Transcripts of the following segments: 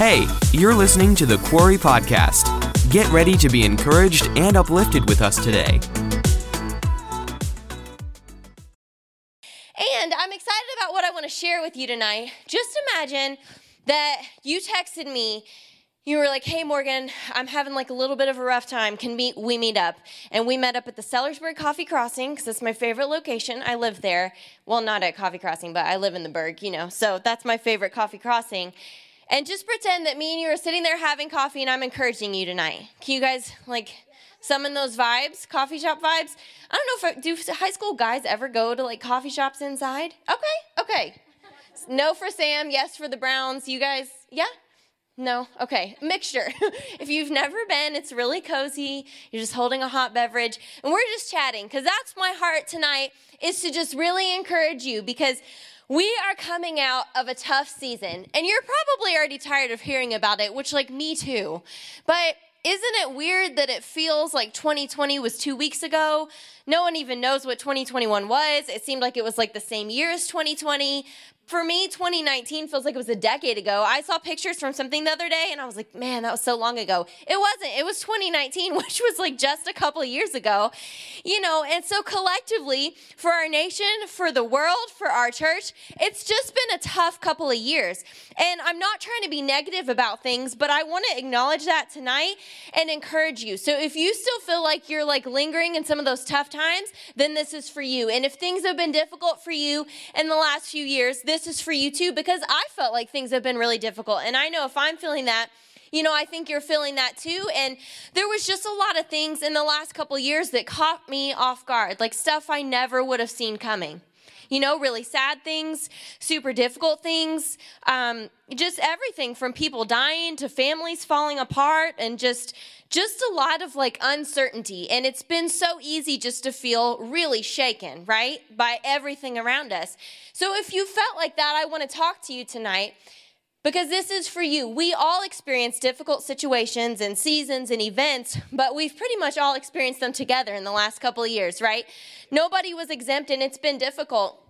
Hey, you're listening to the Quarry Podcast. Get ready to be encouraged and uplifted with us today. And I'm excited about what I want to share with you tonight. Just imagine that you texted me. You were like, "Hey Morgan, I'm having like a little bit of a rough time. Can we we meet up?" And we met up at the Sellersburg Coffee Crossing because it's my favorite location. I live there. Well, not at Coffee Crossing, but I live in the Berg, you know. So that's my favorite coffee crossing. And just pretend that me and you are sitting there having coffee, and I'm encouraging you tonight. Can you guys like summon those vibes, coffee shop vibes? I don't know if do high school guys ever go to like coffee shops inside? Okay, okay. No for Sam, yes for the Browns. You guys, yeah? No? Okay. Mixture. if you've never been, it's really cozy. You're just holding a hot beverage and we're just chatting because that's my heart tonight is to just really encourage you because we are coming out of a tough season and you're probably already tired of hearing about it, which like me too. But isn't it weird that it feels like 2020 was two weeks ago? No one even knows what 2021 was. It seemed like it was like the same year as 2020 for me, 2019 feels like it was a decade ago. I saw pictures from something the other day and I was like, man, that was so long ago. It wasn't. It was 2019, which was like just a couple of years ago. You know, and so collectively, for our nation, for the world, for our church, it's just been a tough couple of years. And I'm not trying to be negative about things, but I want to acknowledge that tonight and encourage you. So if you still feel like you're like lingering in some of those tough times, then this is for you. And if things have been difficult for you in the last few years, this this is for you too because I felt like things have been really difficult. And I know if I'm feeling that, you know, I think you're feeling that too. And there was just a lot of things in the last couple years that caught me off guard, like stuff I never would have seen coming you know, really sad things, super difficult things, um, just everything from people dying to families falling apart and just just a lot of like uncertainty. And it's been so easy just to feel really shaken right by everything around us. So if you felt like that i want to talk to you tonight because this is for you. We all experience difficult situations and seasons and events, but we've pretty much all experienced them together in the last couple of years, right? Nobody was exempt and it's been difficult.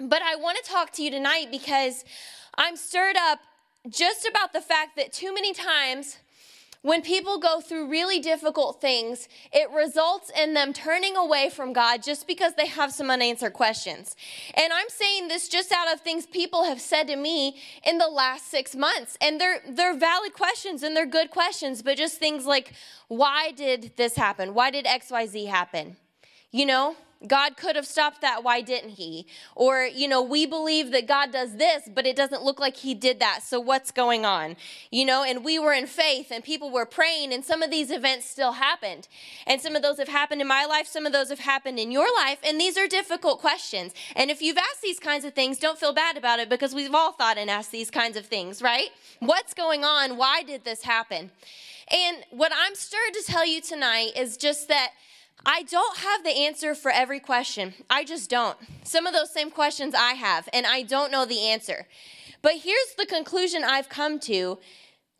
But I want to talk to you tonight because I'm stirred up just about the fact that too many times when people go through really difficult things, it results in them turning away from God just because they have some unanswered questions. And I'm saying this just out of things people have said to me in the last six months. And they're, they're valid questions and they're good questions, but just things like, why did this happen? Why did XYZ happen? You know? God could have stopped that. Why didn't he? Or, you know, we believe that God does this, but it doesn't look like he did that. So what's going on? You know, and we were in faith and people were praying, and some of these events still happened. And some of those have happened in my life, some of those have happened in your life. And these are difficult questions. And if you've asked these kinds of things, don't feel bad about it because we've all thought and asked these kinds of things, right? What's going on? Why did this happen? And what I'm stirred to tell you tonight is just that I don't have the answer for every question. I just don't. Some of those same questions I have, and I don't know the answer. But here's the conclusion I've come to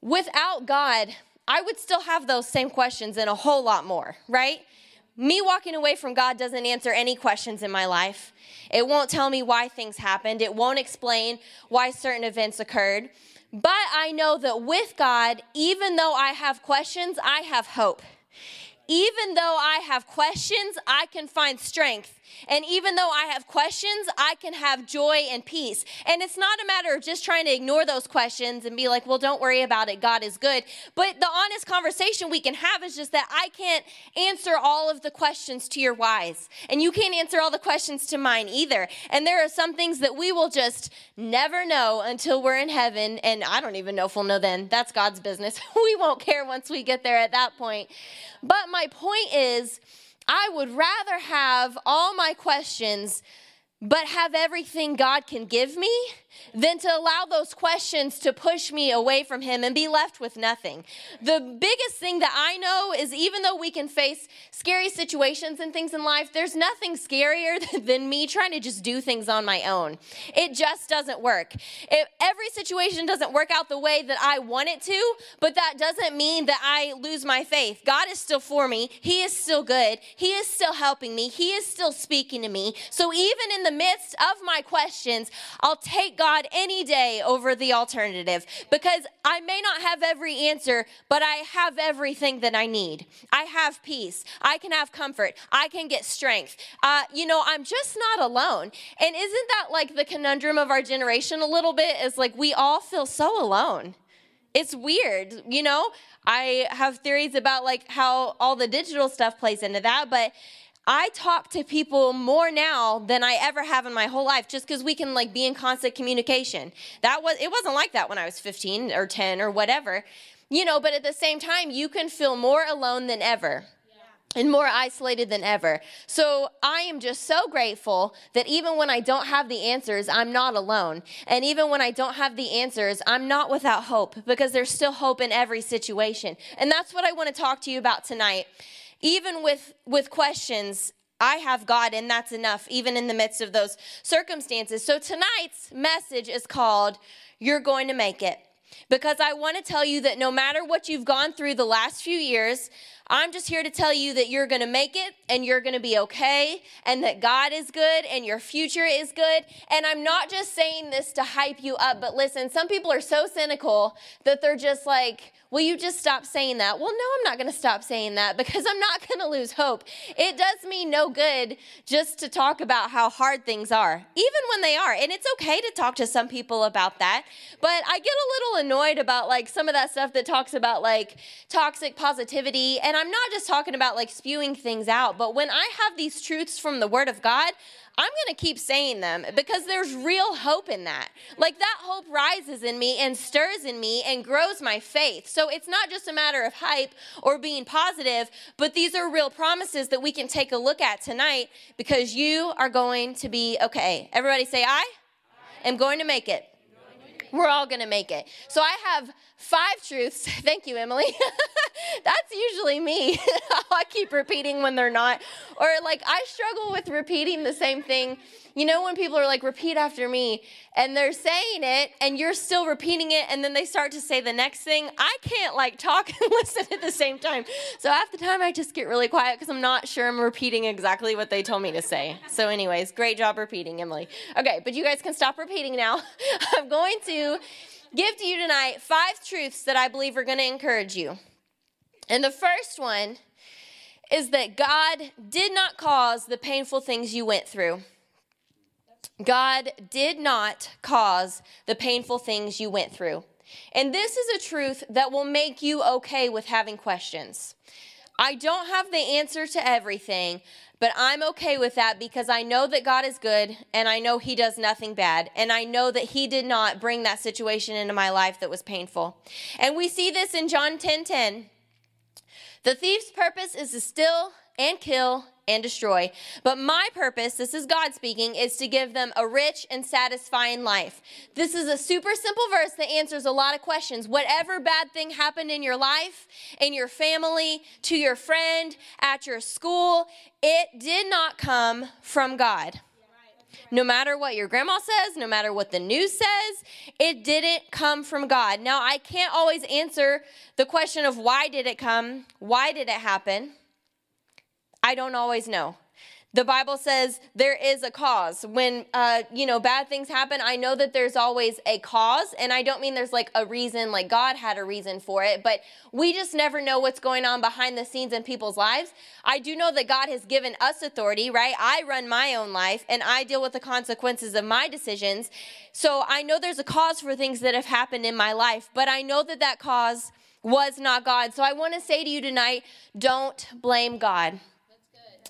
without God, I would still have those same questions and a whole lot more, right? Me walking away from God doesn't answer any questions in my life. It won't tell me why things happened, it won't explain why certain events occurred. But I know that with God, even though I have questions, I have hope even though I have questions, I can find strength and even though I have questions, I can have joy and peace. And it's not a matter of just trying to ignore those questions and be like, well, don't worry about it. God is good. But the honest conversation we can have is just that I can't answer all of the questions to your whys. And you can't answer all the questions to mine either. And there are some things that we will just never know until we're in heaven. And I don't even know if we'll know then. That's God's business. we won't care once we get there at that point. But my point is, I would rather have all my questions but have everything God can give me than to allow those questions to push me away from Him and be left with nothing. The biggest thing that I know is even though we can face scary situations and things in life, there's nothing scarier than me trying to just do things on my own. It just doesn't work. Every situation doesn't work out the way that I want it to, but that doesn't mean that I lose my faith. God is still for me, He is still good, He is still helping me, He is still speaking to me. So even in the midst of my questions, I'll take God any day over the alternative because I may not have every answer, but I have everything that I need. I have peace. I can have comfort. I can get strength. Uh, you know, I'm just not alone. And isn't that like the conundrum of our generation a little bit? Is like we all feel so alone. It's weird, you know? I have theories about like how all the digital stuff plays into that, but I talk to people more now than I ever have in my whole life just because we can like be in constant communication. That was it wasn't like that when I was 15 or 10 or whatever. You know, but at the same time, you can feel more alone than ever and more isolated than ever. So I am just so grateful that even when I don't have the answers, I'm not alone. And even when I don't have the answers, I'm not without hope because there's still hope in every situation. And that's what I want to talk to you about tonight even with with questions I have God, and that's enough, even in the midst of those circumstances. So, tonight's message is called You're Going to Make It. Because I want to tell you that no matter what you've gone through the last few years, I'm just here to tell you that you're going to make it and you're going to be okay and that God is good and your future is good. And I'm not just saying this to hype you up, but listen, some people are so cynical that they're just like, Will you just stop saying that? Well, no, I'm not going to stop saying that because I'm not going to lose hope. It does me no good just to talk about how hard things are, even when they are. And it's okay to talk to some people about that. But I get a little annoyed about like some of that stuff that talks about like toxic positivity. And I'm not just talking about like spewing things out, but when I have these truths from the Word of God, I'm going to keep saying them because there's real hope in that. Like that hope rises in me and stirs in me and grows my faith. So it's not just a matter of hype or being positive, but these are real promises that we can take a look at tonight because you are going to be okay. Everybody say, I am going to make it. We're all going to make it. So I have five truths. Thank you, Emily. That's usually me. I keep repeating when they're not. Or like I struggle with repeating the same thing. You know, when people are like, repeat after me, and they're saying it, and you're still repeating it, and then they start to say the next thing. I can't like talk and listen at the same time. So half the time I just get really quiet because I'm not sure I'm repeating exactly what they told me to say. So, anyways, great job repeating, Emily. Okay, but you guys can stop repeating now. I'm going to give to you tonight five truths that I believe are going to encourage you. And the first one is that God did not cause the painful things you went through. God did not cause the painful things you went through. And this is a truth that will make you okay with having questions. I don't have the answer to everything, but I'm okay with that because I know that God is good and I know He does nothing bad. And I know that He did not bring that situation into my life that was painful. And we see this in John 10 10. The thief's purpose is to steal and kill and destroy. But my purpose, this is God speaking, is to give them a rich and satisfying life. This is a super simple verse that answers a lot of questions. Whatever bad thing happened in your life, in your family, to your friend, at your school, it did not come from God. No matter what your grandma says, no matter what the news says, it didn't come from God. Now, I can't always answer the question of why did it come? Why did it happen? I don't always know. The Bible says there is a cause. When uh, you know bad things happen, I know that there's always a cause, and I don't mean there's like a reason, like God had a reason for it, but we just never know what's going on behind the scenes in people's lives. I do know that God has given us authority, right? I run my own life, and I deal with the consequences of my decisions. So I know there's a cause for things that have happened in my life, but I know that that cause was not God. So I want to say to you tonight, don't blame God.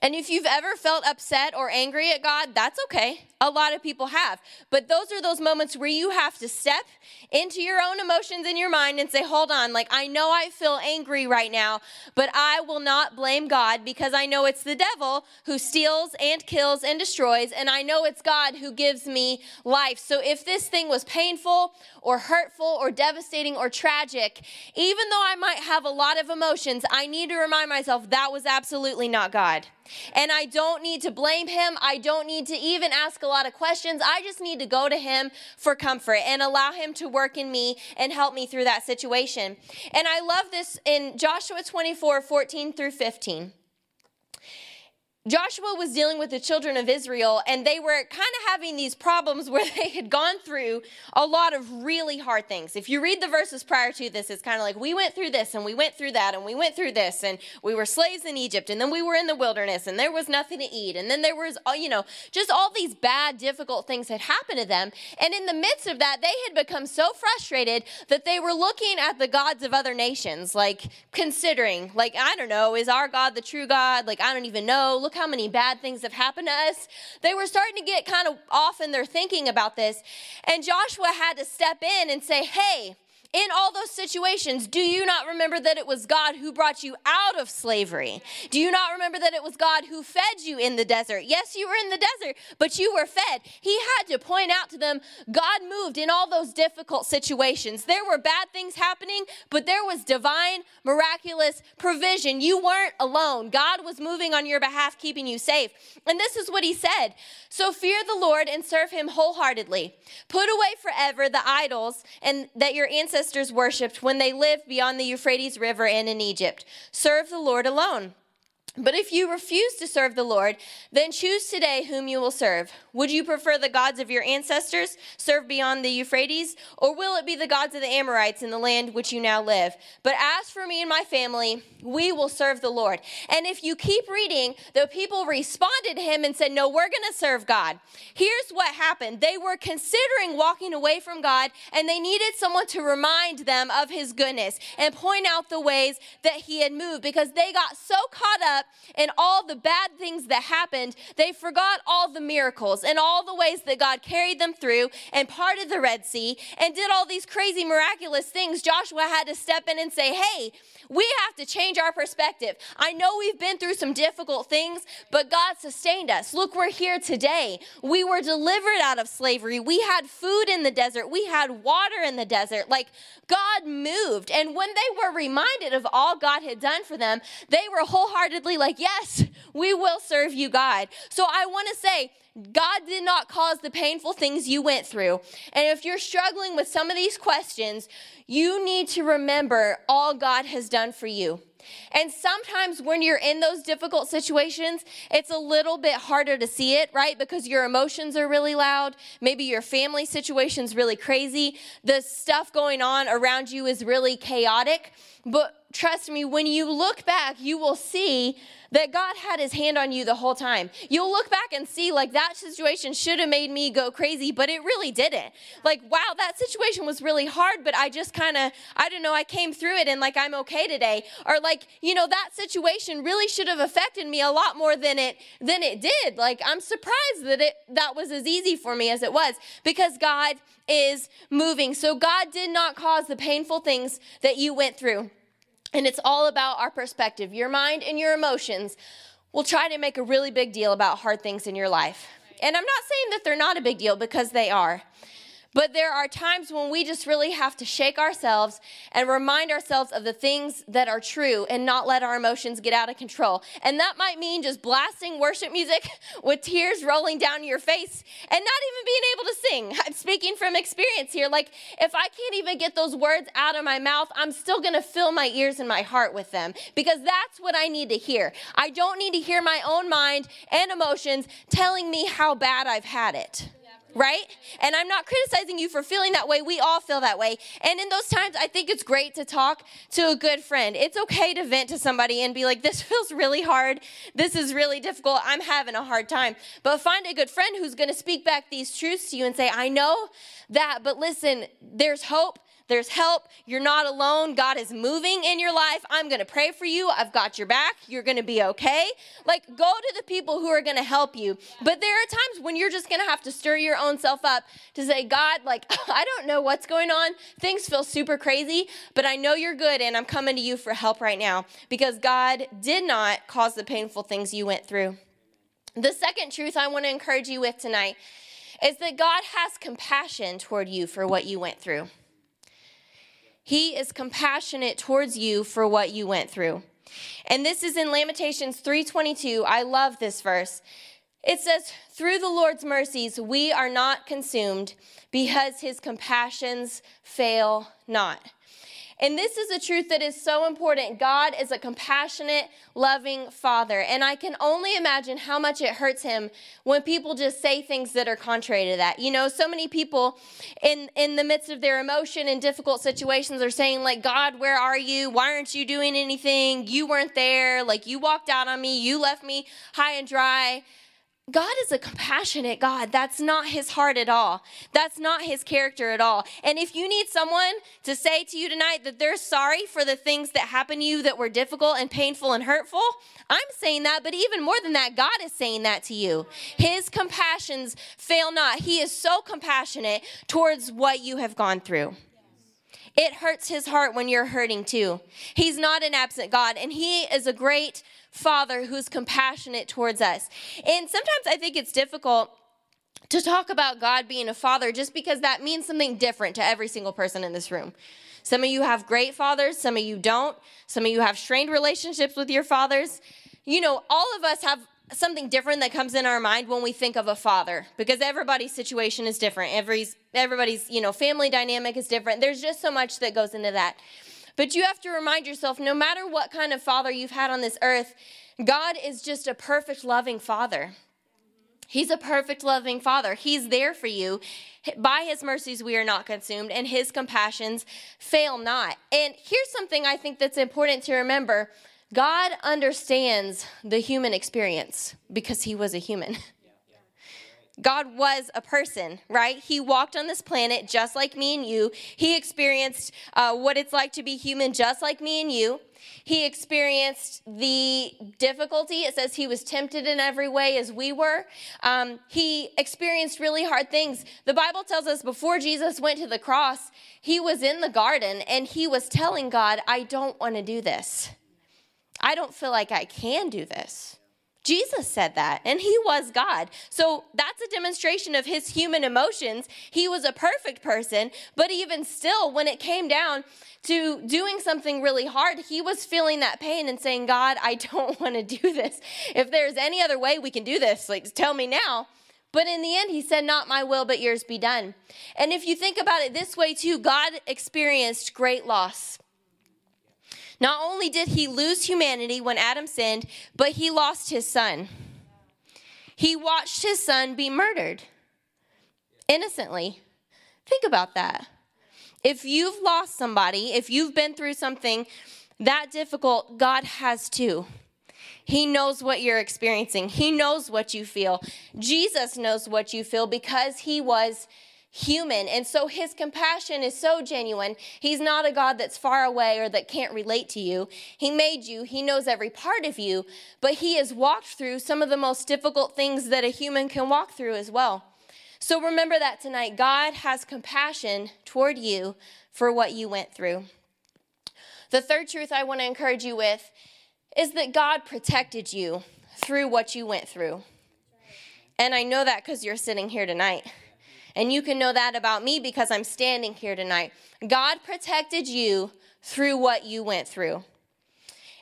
And if you've ever felt upset or angry at God, that's okay. A lot of people have. But those are those moments where you have to step into your own emotions in your mind and say, hold on, like I know I feel angry right now, but I will not blame God because I know it's the devil who steals and kills and destroys, and I know it's God who gives me life. So if this thing was painful or hurtful or devastating or tragic, even though I might have a lot of emotions, I need to remind myself that was absolutely not God. And I don't need to blame him. I don't need to even ask a lot of questions. I just need to go to him for comfort and allow him to work in me and help me through that situation. And I. I love this in Joshua 24 14 through 15. Joshua was dealing with the children of Israel, and they were kind of having these problems where they had gone through a lot of really hard things. If you read the verses prior to this, it's kind of like we went through this, and we went through that, and we went through this, and we were slaves in Egypt, and then we were in the wilderness, and there was nothing to eat, and then there was, uh, you know, just all these bad, difficult things had happened to them. And in the midst of that, they had become so frustrated that they were looking at the gods of other nations, like considering, like, I don't know, is our God the true God? Like, I don't even know. Look how many bad things have happened to us. They were starting to get kind of off in their thinking about this. And Joshua had to step in and say, hey, in all those situations, do you not remember that it was God who brought you out of slavery? Do you not remember that it was God who fed you in the desert? Yes, you were in the desert, but you were fed. He had to point out to them God moved in all those difficult situations. There were bad things happening, but there was divine, miraculous provision. You weren't alone. God was moving on your behalf, keeping you safe. And this is what he said So fear the Lord and serve him wholeheartedly. Put away forever the idols and that your ancestors ancestors worshipped when they lived beyond the Euphrates River and in Egypt. Serve the Lord alone. But if you refuse to serve the Lord, then choose today whom you will serve. Would you prefer the gods of your ancestors serve beyond the Euphrates, or will it be the gods of the Amorites in the land which you now live? But as for me and my family, we will serve the Lord. And if you keep reading, the people responded to him and said, No, we're going to serve God. Here's what happened they were considering walking away from God, and they needed someone to remind them of his goodness and point out the ways that he had moved because they got so caught up up in all the bad things that happened, they forgot all the miracles and all the ways that God carried them through and parted the Red Sea and did all these crazy, miraculous things. Joshua had to step in and say, Hey, we have to change our perspective. I know we've been through some difficult things, but God sustained us. Look, we're here today. We were delivered out of slavery. We had food in the desert, we had water in the desert. Like God moved. And when they were reminded of all God had done for them, they were wholeheartedly like, Yes, we will serve you, God. So I want to say, God did not cause the painful things you went through. And if you're struggling with some of these questions, you need to remember all God has done for you. And sometimes when you're in those difficult situations, it's a little bit harder to see it, right? Because your emotions are really loud. Maybe your family situation's really crazy. The stuff going on around you is really chaotic. But trust me, when you look back, you will see that God had his hand on you the whole time. You'll look back and see, like, that situation should have made me go crazy, but it really didn't. Like, wow, that situation was really hard, but I just kind of, I don't know, I came through it and, like, I'm okay today. Or, like, you know, that situation really should have affected me a lot more than it than it did. Like, I'm surprised that it that was as easy for me as it was because God is moving. So God did not cause the painful things that you went through. And it's all about our perspective. Your mind and your emotions will try to make a really big deal about hard things in your life. And I'm not saying that they're not a big deal because they are. But there are times when we just really have to shake ourselves and remind ourselves of the things that are true and not let our emotions get out of control. And that might mean just blasting worship music with tears rolling down your face and not even being able to sing. I'm speaking from experience here. Like, if I can't even get those words out of my mouth, I'm still going to fill my ears and my heart with them because that's what I need to hear. I don't need to hear my own mind and emotions telling me how bad I've had it right? And I'm not criticizing you for feeling that way. We all feel that way. And in those times, I think it's great to talk to a good friend. It's okay to vent to somebody and be like, this feels really hard. This is really difficult. I'm having a hard time. But find a good friend who's going to speak back these truths to you and say, I know that, but listen, there's hope. There's help. You're not alone. God is moving in your life. I'm going to pray for you. I've got your back. You're going to be okay. Like, go to the people who are going to help you. But there are times when you're just going to have to stir your own self up to say, God, like, I don't know what's going on. Things feel super crazy, but I know you're good and I'm coming to you for help right now because God did not cause the painful things you went through. The second truth I want to encourage you with tonight is that God has compassion toward you for what you went through. He is compassionate towards you for what you went through. And this is in Lamentations 3:22. I love this verse. It says, Through the Lord's mercies, we are not consumed because his compassions fail not. And this is a truth that is so important. God is a compassionate, loving father. And I can only imagine how much it hurts him when people just say things that are contrary to that. You know, so many people in, in the midst of their emotion and difficult situations are saying, like, God, where are you? Why aren't you doing anything? You weren't there. Like, you walked out on me. You left me high and dry. God is a compassionate God. That's not his heart at all. That's not his character at all. And if you need someone to say to you tonight that they're sorry for the things that happened to you that were difficult and painful and hurtful, I'm saying that, but even more than that, God is saying that to you. His compassions fail not. He is so compassionate towards what you have gone through. It hurts his heart when you're hurting too. He's not an absent God, and he is a great father who's compassionate towards us. And sometimes I think it's difficult to talk about God being a father just because that means something different to every single person in this room. Some of you have great fathers, some of you don't. Some of you have strained relationships with your fathers. You know, all of us have something different that comes in our mind when we think of a father because everybody's situation is different. Everybody's, everybody's, you know, family dynamic is different. There's just so much that goes into that. But you have to remind yourself no matter what kind of father you've had on this earth, God is just a perfect, loving father. He's a perfect, loving father. He's there for you. By his mercies, we are not consumed, and his compassions fail not. And here's something I think that's important to remember God understands the human experience because he was a human. God was a person, right? He walked on this planet just like me and you. He experienced uh, what it's like to be human just like me and you. He experienced the difficulty. It says he was tempted in every way as we were. Um, he experienced really hard things. The Bible tells us before Jesus went to the cross, he was in the garden and he was telling God, I don't want to do this. I don't feel like I can do this. Jesus said that, and he was God. So that's a demonstration of his human emotions. He was a perfect person, but even still, when it came down to doing something really hard, he was feeling that pain and saying, God, I don't want to do this. If there's any other way we can do this, like tell me now. But in the end, he said, Not my will, but yours be done. And if you think about it this way, too, God experienced great loss. Not only did he lose humanity when Adam sinned, but he lost his son. He watched his son be murdered innocently. Think about that. If you've lost somebody, if you've been through something that difficult, God has too. He knows what you're experiencing. He knows what you feel. Jesus knows what you feel because he was human. And so his compassion is so genuine. He's not a God that's far away or that can't relate to you. He made you, he knows every part of you, but he has walked through some of the most difficult things that a human can walk through as well. So remember that tonight. God has compassion toward you for what you went through. The third truth I want to encourage you with is that God protected you through what you went through. And I know that because you're sitting here tonight. And you can know that about me because I'm standing here tonight. God protected you through what you went through.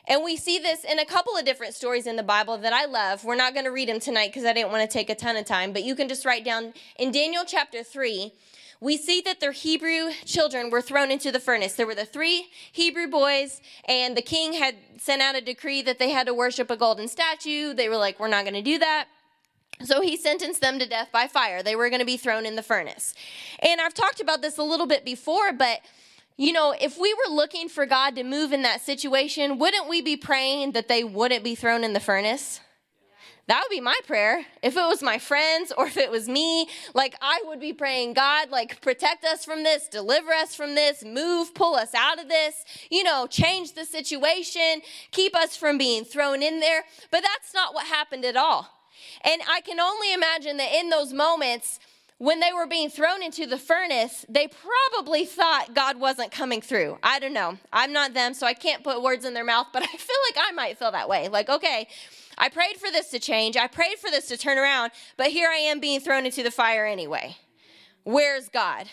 And we see this in a couple of different stories in the Bible that I love. We're not going to read them tonight because I didn't want to take a ton of time, but you can just write down in Daniel chapter 3. We see that their Hebrew children were thrown into the furnace. There were the three Hebrew boys, and the king had sent out a decree that they had to worship a golden statue. They were like, We're not going to do that. So he sentenced them to death by fire. They were going to be thrown in the furnace. And I've talked about this a little bit before, but you know, if we were looking for God to move in that situation, wouldn't we be praying that they wouldn't be thrown in the furnace? That would be my prayer. If it was my friends or if it was me, like I would be praying, God, like protect us from this, deliver us from this, move, pull us out of this, you know, change the situation, keep us from being thrown in there. But that's not what happened at all. And I can only imagine that in those moments, when they were being thrown into the furnace, they probably thought God wasn't coming through. I don't know. I'm not them, so I can't put words in their mouth, but I feel like I might feel that way. Like, okay, I prayed for this to change, I prayed for this to turn around, but here I am being thrown into the fire anyway. Where's God?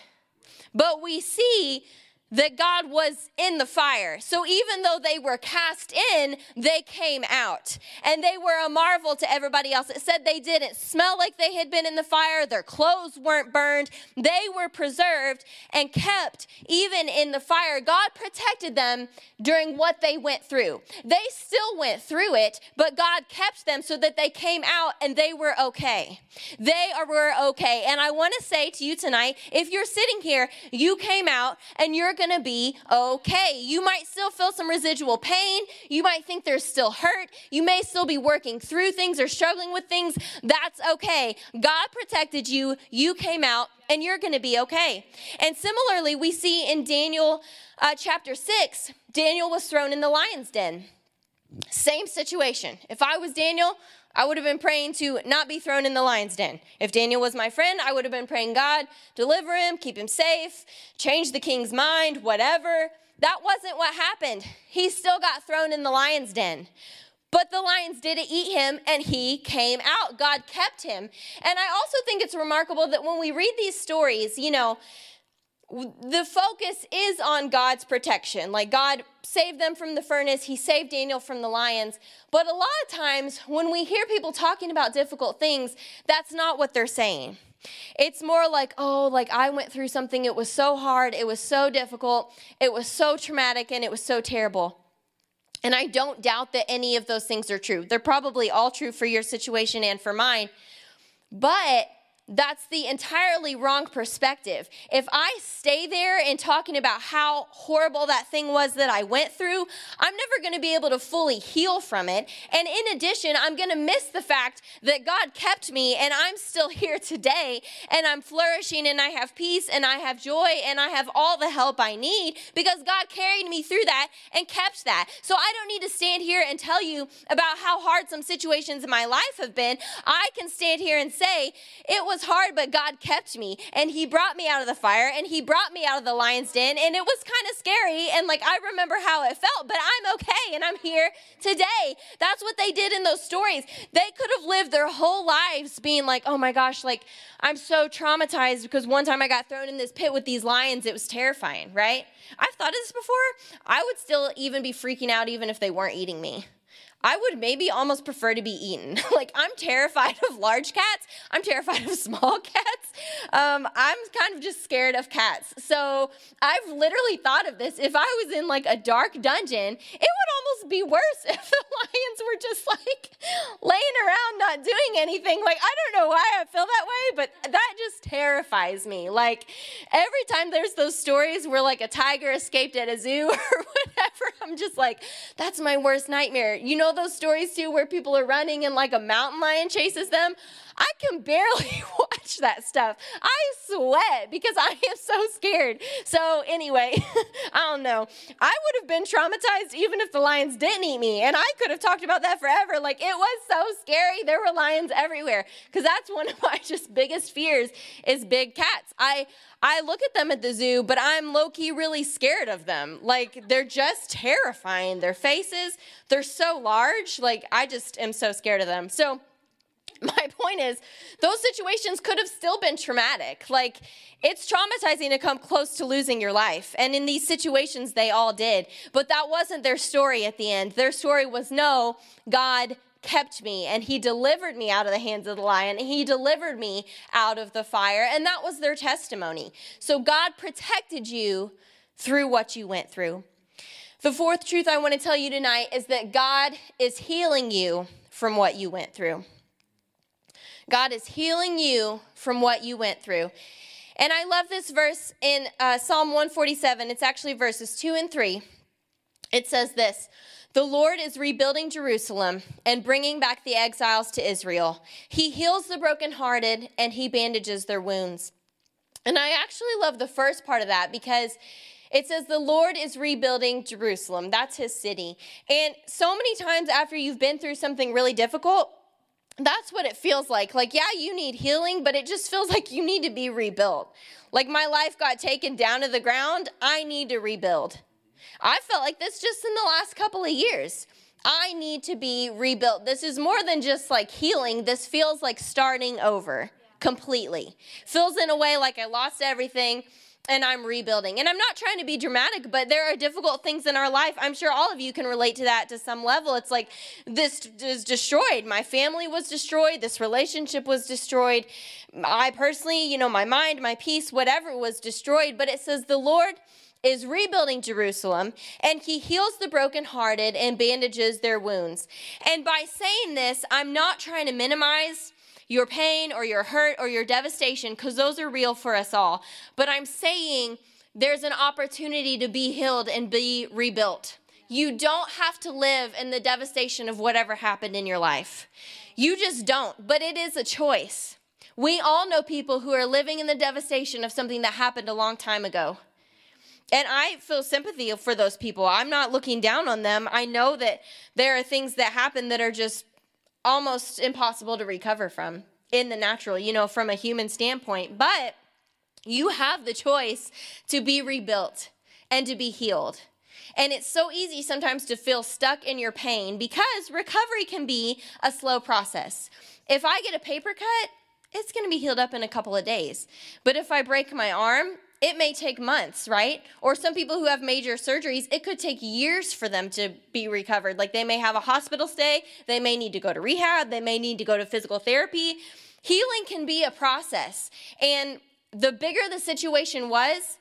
But we see that God was in the fire. So even though they were cast in, they came out. And they were a marvel to everybody else. It said they didn't smell like they had been in the fire, their clothes weren't burned, they were preserved and kept even in the fire. God protected them during what they went through. They still went through it, but God kept them so that they came out and they were okay. They were okay. And I want to say to you tonight if you're sitting here, you came out and you're going to be okay. You might still feel some residual pain. You might think there's still hurt. You may still be working through things or struggling with things. That's okay. God protected you. You came out and you're going to be okay. And similarly, we see in Daniel uh, chapter 6, Daniel was thrown in the lion's den. Same situation. If I was Daniel, I would have been praying to not be thrown in the lion's den. If Daniel was my friend, I would have been praying, God, deliver him, keep him safe, change the king's mind, whatever. That wasn't what happened. He still got thrown in the lion's den. But the lions didn't eat him and he came out. God kept him. And I also think it's remarkable that when we read these stories, you know, the focus is on God's protection. Like God saved them from the furnace, He saved Daniel from the lions. But a lot of times when we hear people talking about difficult things, that's not what they're saying. It's more like, oh, like I went through something, it was so hard, it was so difficult, it was so traumatic, and it was so terrible. And I don't doubt that any of those things are true. They're probably all true for your situation and for mine. But that's the entirely wrong perspective. If I stay there and talking about how horrible that thing was that I went through, I'm never going to be able to fully heal from it. And in addition, I'm going to miss the fact that God kept me and I'm still here today and I'm flourishing and I have peace and I have joy and I have all the help I need because God carried me through that and kept that. So I don't need to stand here and tell you about how hard some situations in my life have been. I can stand here and say it was was hard, but God kept me and He brought me out of the fire and He brought me out of the lion's den. And it was kind of scary. And like, I remember how it felt, but I'm okay and I'm here today. That's what they did in those stories. They could have lived their whole lives being like, oh my gosh, like, I'm so traumatized because one time I got thrown in this pit with these lions. It was terrifying, right? I've thought of this before. I would still even be freaking out even if they weren't eating me. I would maybe almost prefer to be eaten. like, I'm terrified of large cats. I'm terrified of small cats. Um, I'm kind of just scared of cats. So, I've literally thought of this. If I was in like a dark dungeon, it would almost be worse if the lions were just like laying around not doing anything. Like, I don't know why I feel that way, but that just terrifies me. Like, every time there's those stories where like a tiger escaped at a zoo or whatever, I'm just like, that's my worst nightmare. You know, those stories too where people are running and like a mountain lion chases them? I can barely watch that stuff. I sweat because I am so scared. So, anyway, I don't know. I would have been traumatized even if the lions didn't eat me. And I could have talked about that forever. Like, it was so scary. There were lions everywhere. Because that's one of my just biggest fears is big cats. I, I look at them at the zoo, but I'm low key really scared of them. Like, they're just terrifying. Their faces, they're so large. Like, I just am so scared of them. So, my point is, those situations could have still been traumatic. Like, it's traumatizing to come close to losing your life. And in these situations, they all did. But that wasn't their story at the end. Their story was no, God kept me and he delivered me out of the hands of the lion. He delivered me out of the fire. And that was their testimony. So God protected you through what you went through. The fourth truth I want to tell you tonight is that God is healing you from what you went through. God is healing you from what you went through. And I love this verse in uh, Psalm 147. It's actually verses 2 and 3. It says this The Lord is rebuilding Jerusalem and bringing back the exiles to Israel. He heals the brokenhearted and he bandages their wounds. And I actually love the first part of that because it says the Lord is rebuilding Jerusalem. That's his city. And so many times after you've been through something really difficult, that's what it feels like. Like, yeah, you need healing, but it just feels like you need to be rebuilt. Like, my life got taken down to the ground. I need to rebuild. I felt like this just in the last couple of years. I need to be rebuilt. This is more than just like healing. This feels like starting over completely. Feels in a way like I lost everything and I'm rebuilding. And I'm not trying to be dramatic, but there are difficult things in our life. I'm sure all of you can relate to that to some level. It's like this is destroyed. My family was destroyed. This relationship was destroyed. I personally, you know, my mind, my peace, whatever was destroyed. But it says the Lord is rebuilding Jerusalem and he heals the brokenhearted and bandages their wounds. And by saying this, I'm not trying to minimize your pain or your hurt or your devastation, because those are real for us all. But I'm saying there's an opportunity to be healed and be rebuilt. You don't have to live in the devastation of whatever happened in your life. You just don't, but it is a choice. We all know people who are living in the devastation of something that happened a long time ago. And I feel sympathy for those people. I'm not looking down on them. I know that there are things that happen that are just almost impossible to recover from in the natural, you know, from a human standpoint. But you have the choice to be rebuilt and to be healed. And it's so easy sometimes to feel stuck in your pain because recovery can be a slow process. If I get a paper cut, it's going to be healed up in a couple of days. But if I break my arm, it may take months, right? Or some people who have major surgeries, it could take years for them to be recovered. Like they may have a hospital stay, they may need to go to rehab, they may need to go to physical therapy. Healing can be a process. And the bigger the situation was,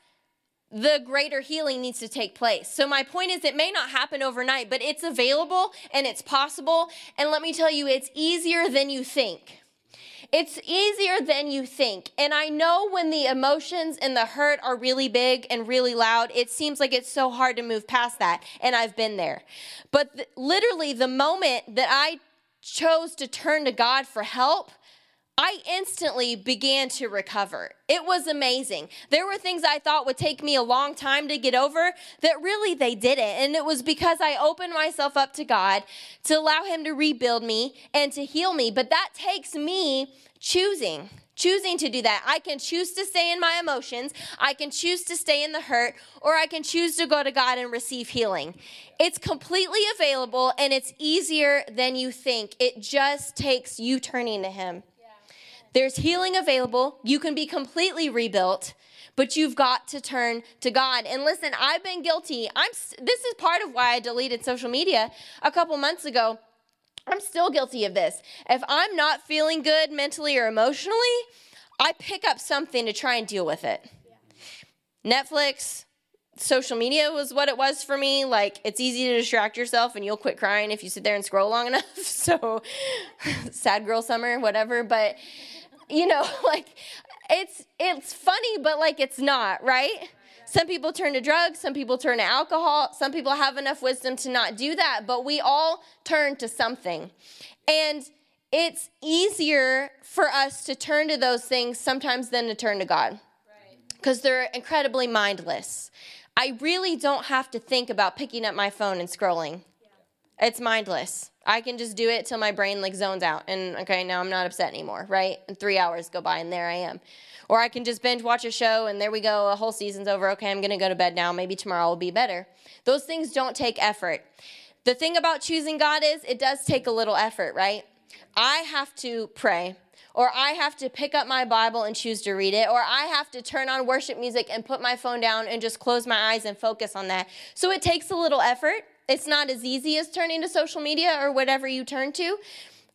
the greater healing needs to take place. So, my point is, it may not happen overnight, but it's available and it's possible. And let me tell you, it's easier than you think. It's easier than you think. And I know when the emotions and the hurt are really big and really loud, it seems like it's so hard to move past that. And I've been there. But th- literally, the moment that I chose to turn to God for help, I instantly began to recover. It was amazing. There were things I thought would take me a long time to get over that really they didn't. And it was because I opened myself up to God to allow Him to rebuild me and to heal me. But that takes me choosing. Choosing to do that. I can choose to stay in my emotions. I can choose to stay in the hurt, or I can choose to go to God and receive healing. It's completely available and it's easier than you think. It just takes you turning to Him. There's healing available. You can be completely rebuilt, but you've got to turn to God. And listen, I've been guilty. I'm this is part of why I deleted social media a couple months ago. I'm still guilty of this. If I'm not feeling good mentally or emotionally, I pick up something to try and deal with it. Yeah. Netflix, social media was what it was for me. Like, it's easy to distract yourself and you'll quit crying if you sit there and scroll long enough. So, sad girl summer, whatever. But you know, like it's it's funny, but like it's not, right? Some people turn to drugs, some people turn to alcohol, some people have enough wisdom to not do that, but we all turn to something. And it's easier for us to turn to those things sometimes than to turn to God because they're incredibly mindless. I really don't have to think about picking up my phone and scrolling. It's mindless. I can just do it till my brain like zones out and okay, now I'm not upset anymore, right? And three hours go by and there I am. Or I can just binge watch a show and there we go, a whole season's over. Okay, I'm gonna go to bed now. Maybe tomorrow will be better. Those things don't take effort. The thing about choosing God is it does take a little effort, right? I have to pray or I have to pick up my Bible and choose to read it, or I have to turn on worship music and put my phone down and just close my eyes and focus on that. So it takes a little effort. It's not as easy as turning to social media or whatever you turn to,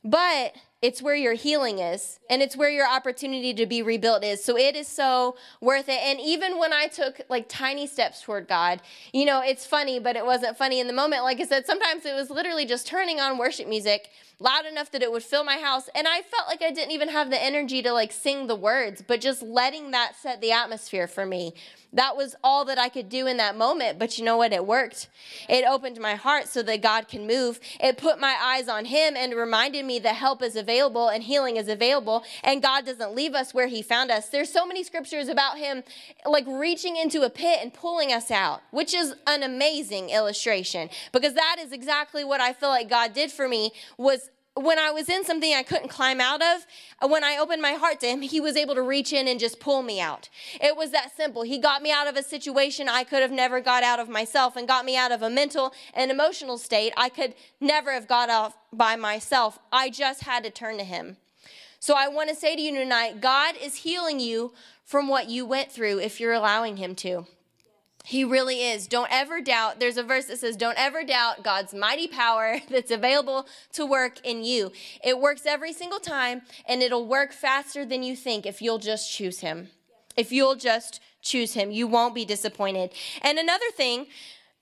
but it's where your healing is and it's where your opportunity to be rebuilt is. So it is so worth it. And even when I took like tiny steps toward God, you know, it's funny, but it wasn't funny in the moment. Like I said, sometimes it was literally just turning on worship music loud enough that it would fill my house. And I felt like I didn't even have the energy to like sing the words, but just letting that set the atmosphere for me that was all that I could do in that moment. But you know what? It worked. It opened my heart so that God can move. It put my eyes on Him and reminded me that help is available and healing is available. And God doesn't leave us where He found us. There's so many scriptures about Him like reaching into a pit and pulling us out, which is an amazing illustration because that is exactly what I feel like God did for me was when I was in something I couldn't climb out of, uh, when I opened my heart to him, he was able to reach in and just pull me out. It was that simple. He got me out of a situation I could have never got out of myself and got me out of a mental and emotional state I could never have got out by myself. I just had to turn to him. So I want to say to you tonight God is healing you from what you went through if you're allowing Him to. He really is. Don't ever doubt. There's a verse that says, Don't ever doubt God's mighty power that's available to work in you. It works every single time, and it'll work faster than you think if you'll just choose Him. If you'll just choose Him, you won't be disappointed. And another thing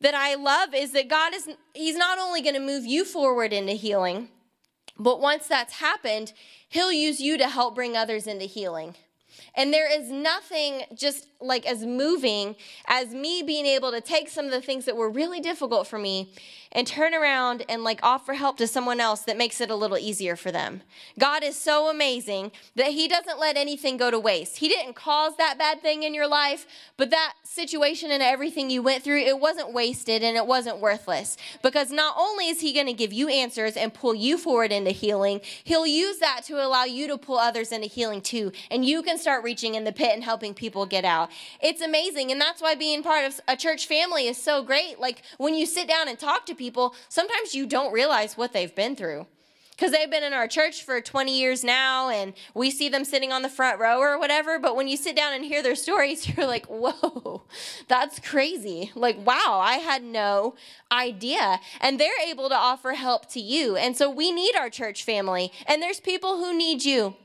that I love is that God is, He's not only going to move you forward into healing, but once that's happened, He'll use you to help bring others into healing. And there is nothing just like as moving as me being able to take some of the things that were really difficult for me and turn around and like offer help to someone else that makes it a little easier for them. God is so amazing that He doesn't let anything go to waste. He didn't cause that bad thing in your life, but that situation and everything you went through, it wasn't wasted and it wasn't worthless. Because not only is He going to give you answers and pull you forward into healing, He'll use that to allow you to pull others into healing too. And you can start reaching in the pit and helping people get out. It's amazing. And that's why being part of a church family is so great. Like when you sit down and talk to people, sometimes you don't realize what they've been through because they've been in our church for 20 years now and we see them sitting on the front row or whatever. But when you sit down and hear their stories, you're like, whoa, that's crazy. Like, wow, I had no idea. And they're able to offer help to you. And so we need our church family. And there's people who need you,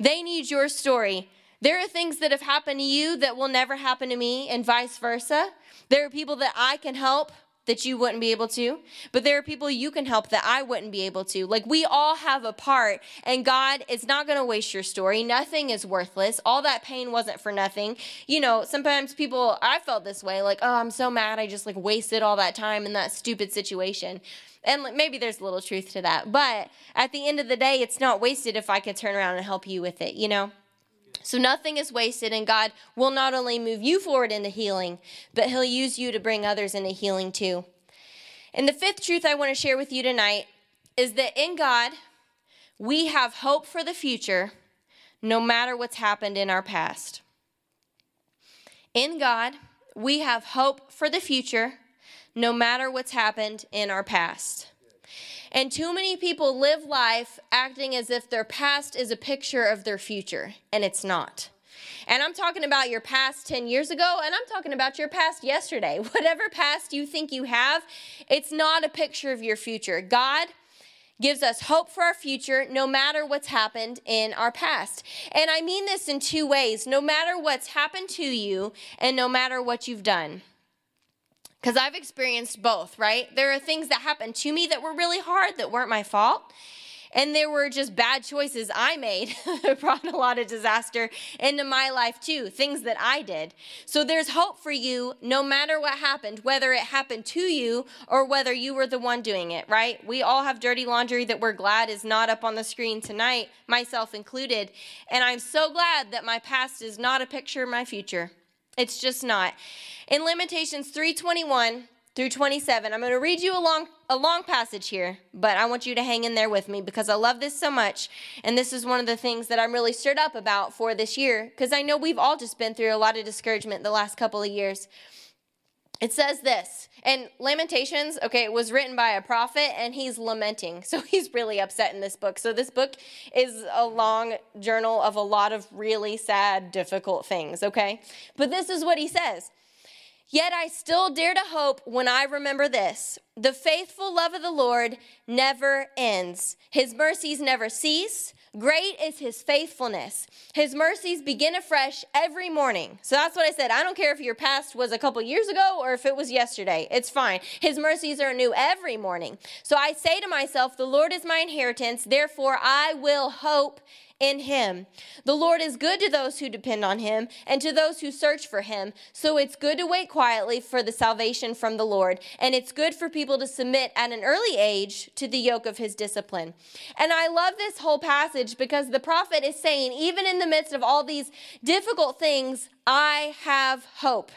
they need your story. There are things that have happened to you that will never happen to me, and vice versa. There are people that I can help that you wouldn't be able to, but there are people you can help that I wouldn't be able to. Like we all have a part, and God is not going to waste your story. Nothing is worthless. All that pain wasn't for nothing. You know, sometimes people, I felt this way like, oh, I'm so mad. I just like wasted all that time in that stupid situation. And maybe there's a little truth to that. But at the end of the day, it's not wasted if I can turn around and help you with it, you know? So nothing is wasted, and God will not only move you forward into healing, but He'll use you to bring others into healing too. And the fifth truth I want to share with you tonight is that in God, we have hope for the future no matter what's happened in our past. In God, we have hope for the future no matter what's happened in our past. And too many people live life acting as if their past is a picture of their future, and it's not. And I'm talking about your past 10 years ago, and I'm talking about your past yesterday. Whatever past you think you have, it's not a picture of your future. God gives us hope for our future no matter what's happened in our past. And I mean this in two ways no matter what's happened to you, and no matter what you've done. Because I've experienced both, right? There are things that happened to me that were really hard that weren't my fault. And there were just bad choices I made that brought a lot of disaster into my life too, things that I did. So there's hope for you no matter what happened, whether it happened to you or whether you were the one doing it, right? We all have dirty laundry that we're glad is not up on the screen tonight, myself included. And I'm so glad that my past is not a picture of my future. It's just not. In Lamentations 321 through 27, I'm going to read you a long, a long passage here, but I want you to hang in there with me because I love this so much. And this is one of the things that I'm really stirred up about for this year because I know we've all just been through a lot of discouragement the last couple of years. It says this, and Lamentations, okay, it was written by a prophet and he's lamenting. So he's really upset in this book. So this book is a long journal of a lot of really sad, difficult things, okay? But this is what he says. Yet I still dare to hope when I remember this. The faithful love of the Lord never ends. His mercies never cease. Great is his faithfulness. His mercies begin afresh every morning. So that's what I said. I don't care if your past was a couple years ago or if it was yesterday. It's fine. His mercies are new every morning. So I say to myself, The Lord is my inheritance. Therefore, I will hope in him. The Lord is good to those who depend on him and to those who search for him. So it's good to wait quietly for the salvation from the Lord. And it's good for people to submit at an early age to the yoke of his discipline. And I love this whole passage because the prophet is saying, even in the midst of all these difficult things, I have hope.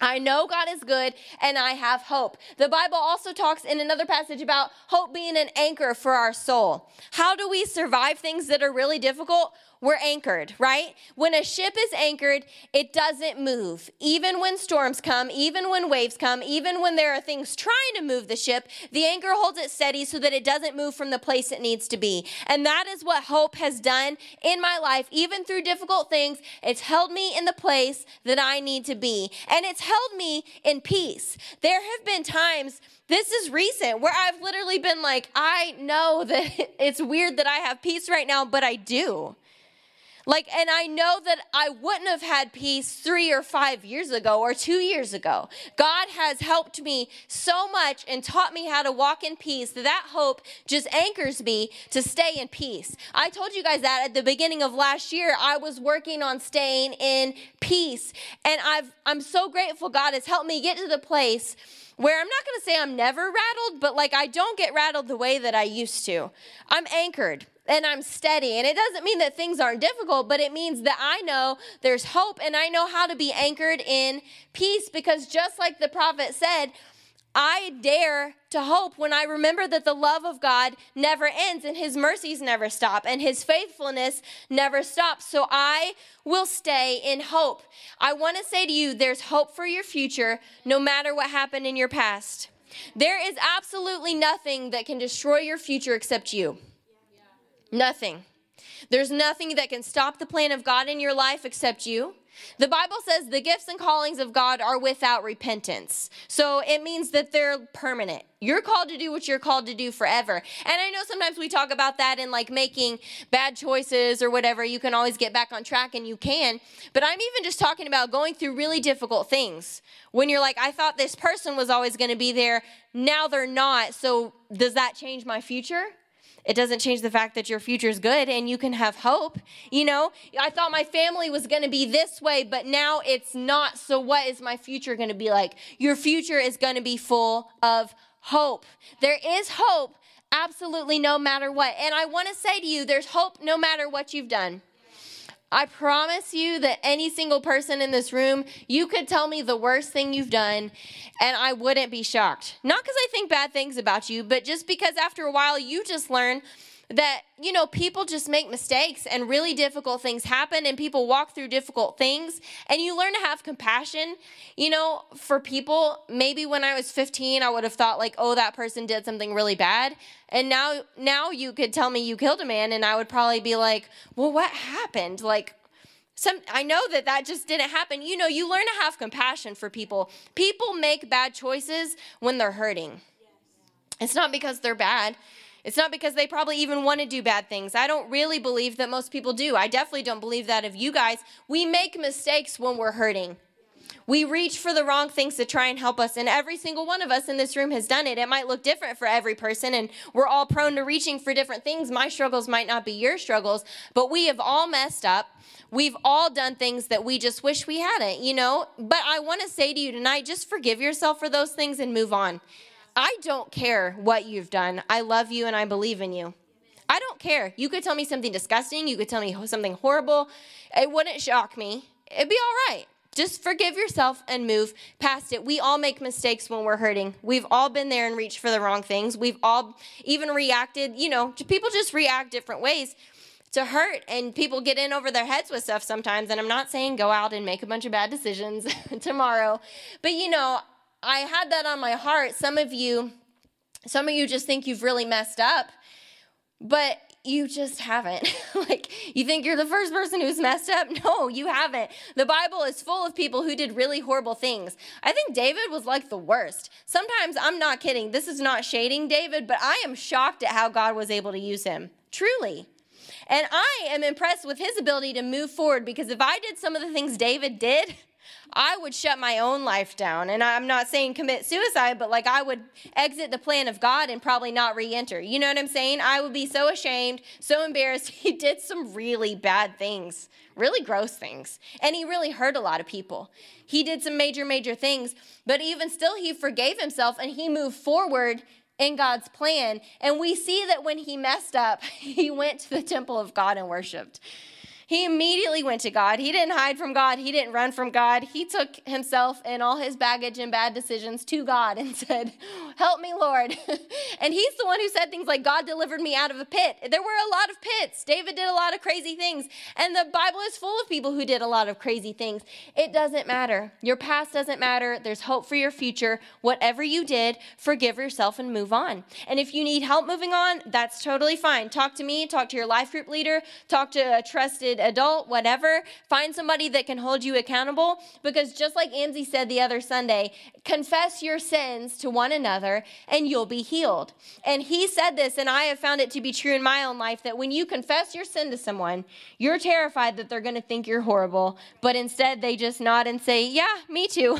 I know God is good and I have hope. The Bible also talks in another passage about hope being an anchor for our soul. How do we survive things that are really difficult? We're anchored, right? When a ship is anchored, it doesn't move. Even when storms come, even when waves come, even when there are things trying to move the ship, the anchor holds it steady so that it doesn't move from the place it needs to be. And that is what hope has done in my life, even through difficult things. It's held me in the place that I need to be, and it's held me in peace. There have been times this is recent where I've literally been like, I know that it's weird that I have peace right now, but I do. Like, and I know that I wouldn't have had peace three or five years ago or two years ago. God has helped me so much and taught me how to walk in peace that that hope just anchors me to stay in peace. I told you guys that at the beginning of last year, I was working on staying in peace. And I've, I'm so grateful God has helped me get to the place where I'm not to say I'm never rattled, but like I don't get rattled the way that I used to. I'm anchored and I'm steady. And it doesn't mean that things aren't difficult, but it means that I know there's hope and I know how to be anchored in peace because just like the prophet said, I dare to hope when I remember that the love of God never ends and his mercies never stop and his faithfulness never stops. So I will stay in hope. I want to say to you, there's hope for your future no matter what happened in your past. There is absolutely nothing that can destroy your future except you. Nothing. There's nothing that can stop the plan of God in your life except you. The Bible says the gifts and callings of God are without repentance. So it means that they're permanent. You're called to do what you're called to do forever. And I know sometimes we talk about that in like making bad choices or whatever. You can always get back on track and you can. But I'm even just talking about going through really difficult things. When you're like, I thought this person was always going to be there. Now they're not. So does that change my future? It doesn't change the fact that your future is good and you can have hope. You know, I thought my family was going to be this way, but now it's not. So, what is my future going to be like? Your future is going to be full of hope. There is hope, absolutely no matter what. And I want to say to you, there's hope no matter what you've done. I promise you that any single person in this room, you could tell me the worst thing you've done, and I wouldn't be shocked. Not because I think bad things about you, but just because after a while you just learn that, you know, people just make mistakes and really difficult things happen and people walk through difficult things and you learn to have compassion. You know, for people, maybe when I was 15, I would have thought like, "Oh, that person did something really bad." And now now you could tell me you killed a man and I would probably be like, "Well, what happened?" Like some I know that that just didn't happen. You know, you learn to have compassion for people. People make bad choices when they're hurting. It's not because they're bad. It's not because they probably even want to do bad things. I don't really believe that most people do. I definitely don't believe that of you guys. We make mistakes when we're hurting. We reach for the wrong things to try and help us, and every single one of us in this room has done it. It might look different for every person, and we're all prone to reaching for different things. My struggles might not be your struggles, but we have all messed up. We've all done things that we just wish we hadn't, you know? But I want to say to you tonight just forgive yourself for those things and move on. I don't care what you've done. I love you and I believe in you. I don't care. You could tell me something disgusting, you could tell me something horrible. It wouldn't shock me. It'd be all right. Just forgive yourself and move past it. We all make mistakes when we're hurting. We've all been there and reached for the wrong things. We've all even reacted, you know, people just react different ways to hurt and people get in over their heads with stuff sometimes and i'm not saying go out and make a bunch of bad decisions tomorrow but you know I had that on my heart. Some of you, some of you just think you've really messed up, but you just haven't. like, you think you're the first person who's messed up? No, you haven't. The Bible is full of people who did really horrible things. I think David was like the worst. Sometimes, I'm not kidding, this is not shading David, but I am shocked at how God was able to use him. Truly. And I am impressed with his ability to move forward because if I did some of the things David did, I would shut my own life down. And I'm not saying commit suicide, but like I would exit the plan of God and probably not re enter. You know what I'm saying? I would be so ashamed, so embarrassed. He did some really bad things, really gross things. And he really hurt a lot of people. He did some major, major things, but even still, he forgave himself and he moved forward in God's plan. And we see that when he messed up, he went to the temple of God and worshiped. He immediately went to God. He didn't hide from God. He didn't run from God. He took himself and all his baggage and bad decisions to God and said, Help me, Lord. and he's the one who said things like, God delivered me out of a pit. There were a lot of pits. David did a lot of crazy things. And the Bible is full of people who did a lot of crazy things. It doesn't matter. Your past doesn't matter. There's hope for your future. Whatever you did, forgive yourself and move on. And if you need help moving on, that's totally fine. Talk to me, talk to your life group leader, talk to a trusted adult, whatever. Find somebody that can hold you accountable because just like Anzi said the other Sunday, confess your sins to one another and you'll be healed. And he said this, and I have found it to be true in my own life that when you confess your sin to someone, you're terrified that they're going to think you're horrible, but instead they just nod and say, Yeah, me too.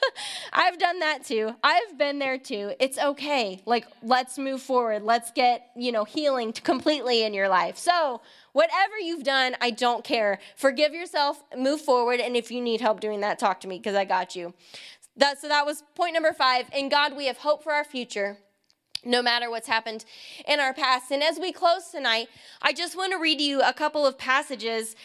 I've done that too. I've been there too. It's okay. Like, let's move forward. Let's get, you know, healing completely in your life. So, Whatever you've done, I don't care. Forgive yourself, move forward, and if you need help doing that, talk to me because I got you. That, so that was point number five. In God, we have hope for our future no matter what's happened in our past. And as we close tonight, I just want to read you a couple of passages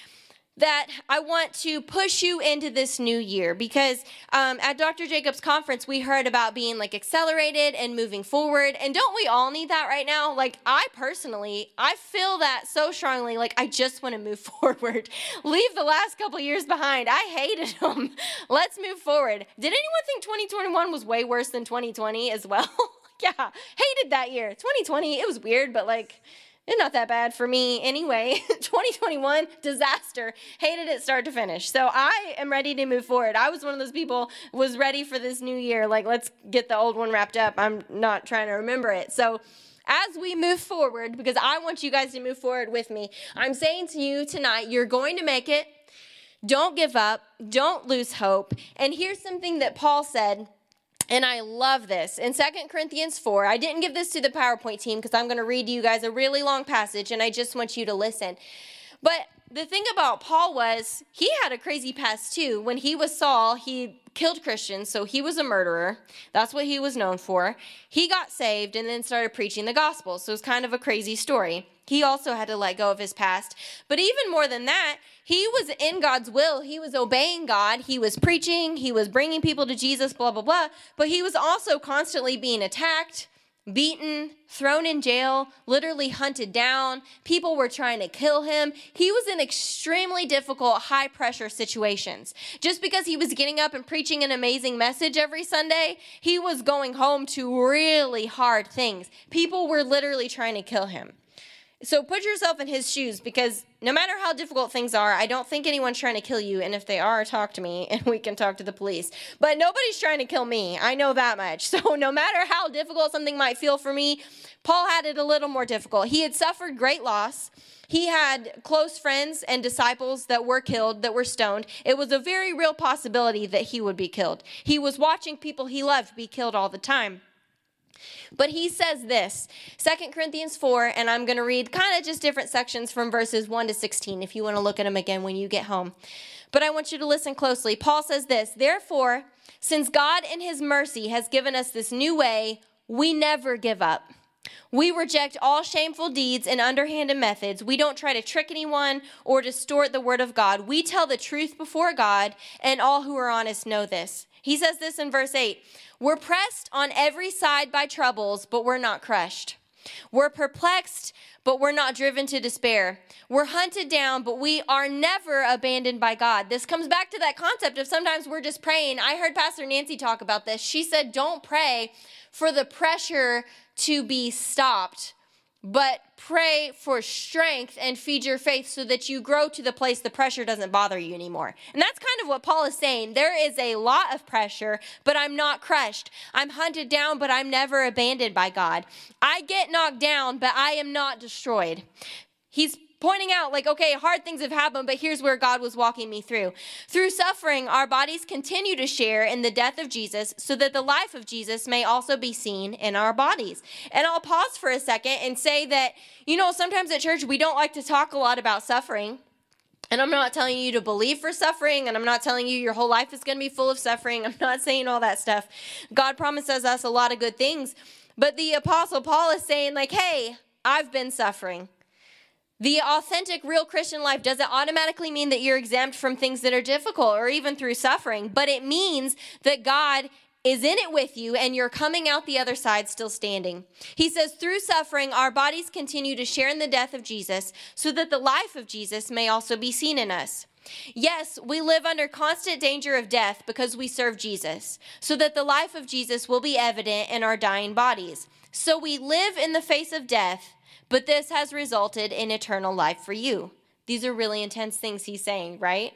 that I want to push you into this new year because um, at Dr. Jacobs' conference, we heard about being like accelerated and moving forward. And don't we all need that right now? Like, I personally, I feel that so strongly. Like, I just want to move forward. Leave the last couple years behind. I hated them. Let's move forward. Did anyone think 2021 was way worse than 2020 as well? yeah, hated that year. 2020, it was weird, but like, it's not that bad for me anyway. 2021 disaster. Hated it start to finish. So I am ready to move forward. I was one of those people was ready for this new year. Like let's get the old one wrapped up. I'm not trying to remember it. So as we move forward because I want you guys to move forward with me. I'm saying to you tonight, you're going to make it. Don't give up. Don't lose hope. And here's something that Paul said and I love this. In Second Corinthians 4, I didn't give this to the PowerPoint team because I'm going to read you guys a really long passage and I just want you to listen. But the thing about Paul was he had a crazy past too. When he was Saul, he killed Christians, so he was a murderer. That's what he was known for. He got saved and then started preaching the gospel. So it's kind of a crazy story. He also had to let go of his past. But even more than that, he was in God's will. He was obeying God. He was preaching. He was bringing people to Jesus, blah, blah, blah. But he was also constantly being attacked beaten, thrown in jail, literally hunted down. People were trying to kill him. He was in extremely difficult, high pressure situations. Just because he was getting up and preaching an amazing message every Sunday, he was going home to really hard things. People were literally trying to kill him. So put yourself in his shoes because no matter how difficult things are, I don't think anyone's trying to kill you. And if they are, talk to me and we can talk to the police. But nobody's trying to kill me. I know that much. So no matter how difficult something might feel for me, Paul had it a little more difficult. He had suffered great loss. He had close friends and disciples that were killed, that were stoned. It was a very real possibility that he would be killed. He was watching people he loved be killed all the time. But he says this, 2 Corinthians 4, and I'm going to read kind of just different sections from verses 1 to 16 if you want to look at them again when you get home. But I want you to listen closely. Paul says this Therefore, since God in his mercy has given us this new way, we never give up. We reject all shameful deeds and underhanded methods. We don't try to trick anyone or distort the word of God. We tell the truth before God, and all who are honest know this. He says this in verse 8 We're pressed on every side by troubles, but we're not crushed. We're perplexed, but we're not driven to despair. We're hunted down, but we are never abandoned by God. This comes back to that concept of sometimes we're just praying. I heard Pastor Nancy talk about this. She said, Don't pray for the pressure to be stopped but pray for strength and feed your faith so that you grow to the place the pressure doesn't bother you anymore. And that's kind of what Paul is saying. There is a lot of pressure, but I'm not crushed. I'm hunted down, but I'm never abandoned by God. I get knocked down, but I am not destroyed. He's pointing out, like, okay, hard things have happened, but here's where God was walking me through. Through suffering, our bodies continue to share in the death of Jesus so that the life of Jesus may also be seen in our bodies. And I'll pause for a second and say that, you know, sometimes at church we don't like to talk a lot about suffering. And I'm not telling you to believe for suffering, and I'm not telling you your whole life is going to be full of suffering. I'm not saying all that stuff. God promises us a lot of good things. But the Apostle Paul is saying, like, hey, I've been suffering. The authentic, real Christian life doesn't automatically mean that you're exempt from things that are difficult or even through suffering, but it means that God is in it with you and you're coming out the other side still standing. He says, through suffering, our bodies continue to share in the death of Jesus so that the life of Jesus may also be seen in us. Yes, we live under constant danger of death because we serve Jesus, so that the life of Jesus will be evident in our dying bodies. So we live in the face of death, but this has resulted in eternal life for you. These are really intense things he's saying, right?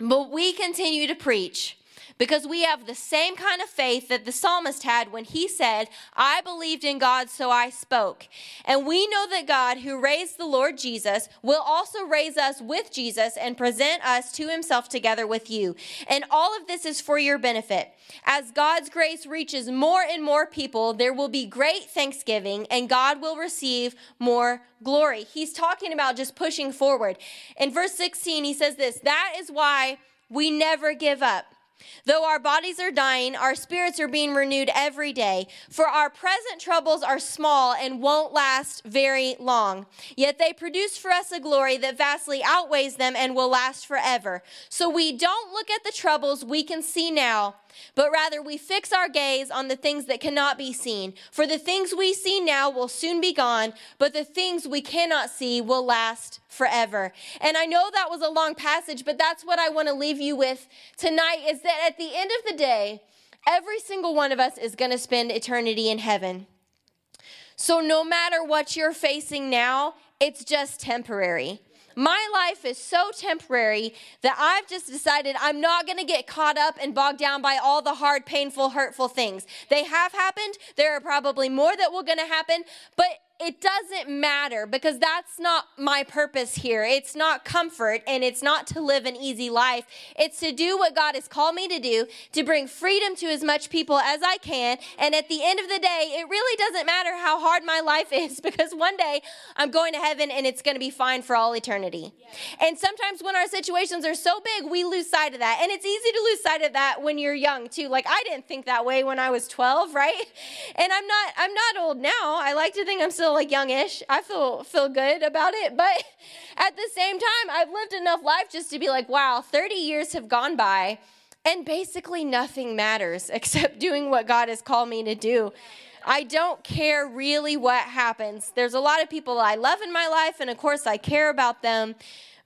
But we continue to preach because we have the same kind of faith that the psalmist had when he said, I believed in God, so I spoke. And we know that God, who raised the Lord Jesus, will also raise us with Jesus and present us to himself together with you. And all of this is for your benefit. As God's grace reaches more and more people, there will be great thanksgiving and God will receive more glory. He's talking about just pushing forward. In verse 16, he says this That is why we never give up. Though our bodies are dying, our spirits are being renewed every day. For our present troubles are small and won't last very long. Yet they produce for us a glory that vastly outweighs them and will last forever. So we don't look at the troubles we can see now but rather we fix our gaze on the things that cannot be seen. For the things we see now will soon be gone, but the things we cannot see will last forever. And I know that was a long passage, but that's what I want to leave you with tonight is that at the end of the day, every single one of us is going to spend eternity in heaven. So no matter what you're facing now, it's just temporary. My life is so temporary that I've just decided I'm not going to get caught up and bogged down by all the hard, painful, hurtful things. They have happened. There are probably more that will going to happen, but it doesn't matter because that's not my purpose here. It's not comfort and it's not to live an easy life. It's to do what God has called me to do, to bring freedom to as much people as I can. And at the end of the day, it really doesn't matter how hard my life is because one day I'm going to heaven and it's going to be fine for all eternity. Yeah. And sometimes when our situations are so big, we lose sight of that. And it's easy to lose sight of that when you're young too. Like I didn't think that way when I was 12, right? And I'm not I'm not old now. I like to think I'm still like youngish. I feel feel good about it, but at the same time, I've lived enough life just to be like, wow, 30 years have gone by and basically nothing matters except doing what God has called me to do. I don't care really what happens. There's a lot of people I love in my life and of course I care about them,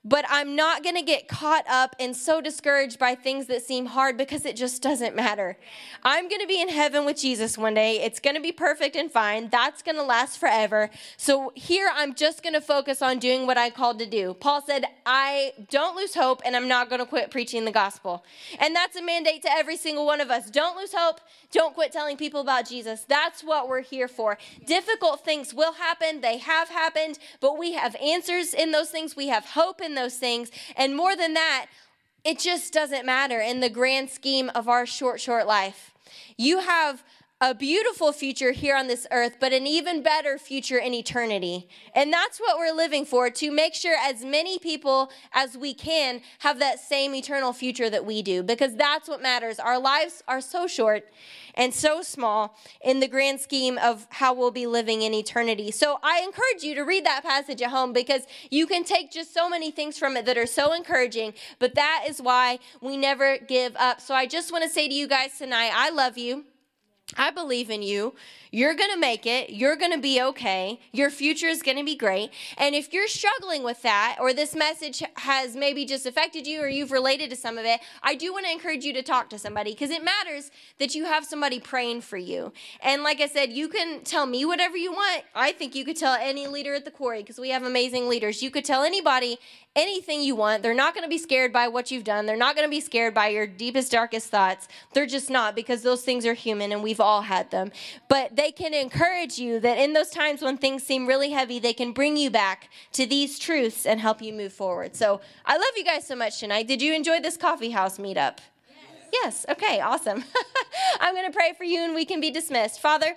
but I'm not going to get caught up and so discouraged by things that seem hard because it just doesn't matter. I'm going to be in heaven with Jesus one day. It's going to be perfect and fine. That's going to last forever. So here I'm just going to focus on doing what I called to do. Paul said, I don't lose hope and I'm not going to quit preaching the gospel. And that's a mandate to every single one of us. Don't lose hope. Don't quit telling people about Jesus. That's what we're here for. Difficult things will happen. They have happened, but we have answers in those things. We have hope in those things. And more than that, it just doesn't matter in the grand scheme of our short, short life. You have a beautiful future here on this earth, but an even better future in eternity. And that's what we're living for to make sure as many people as we can have that same eternal future that we do, because that's what matters. Our lives are so short and so small in the grand scheme of how we'll be living in eternity. So I encourage you to read that passage at home because you can take just so many things from it that are so encouraging, but that is why we never give up. So I just want to say to you guys tonight, I love you. I believe in you. You're going to make it. You're going to be okay. Your future is going to be great. And if you're struggling with that, or this message has maybe just affected you, or you've related to some of it, I do want to encourage you to talk to somebody because it matters that you have somebody praying for you. And like I said, you can tell me whatever you want. I think you could tell any leader at the quarry because we have amazing leaders. You could tell anybody anything you want. They're not going to be scared by what you've done. They're not going to be scared by your deepest, darkest thoughts. They're just not because those things are human and we've all had them. But they can encourage you that in those times when things seem really heavy, they can bring you back to these truths and help you move forward. So I love you guys so much tonight. Did you enjoy this coffee house meetup? Yes. Okay, awesome. I'm going to pray for you and we can be dismissed. Father,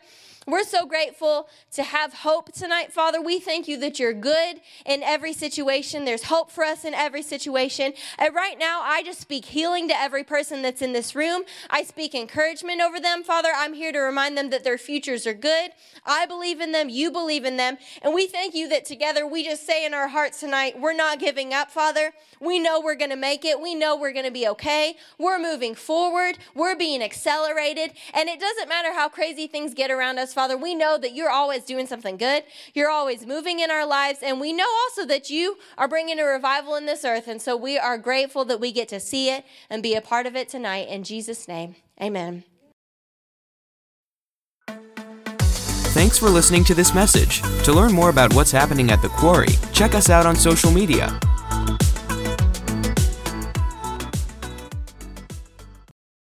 we're so grateful to have hope tonight, Father. We thank you that you're good in every situation. There's hope for us in every situation. And right now, I just speak healing to every person that's in this room. I speak encouragement over them, Father. I'm here to remind them that their futures are good. I believe in them. You believe in them. And we thank you that together we just say in our hearts tonight, we're not giving up, Father. We know we're going to make it. We know we're going to be okay. We're moving forward. We're being accelerated. And it doesn't matter how crazy things get around us, Father. We know that you're always doing something good. You're always moving in our lives. And we know also that you are bringing a revival in this earth. And so we are grateful that we get to see it and be a part of it tonight. In Jesus' name, amen. Thanks for listening to this message. To learn more about what's happening at the Quarry, check us out on social media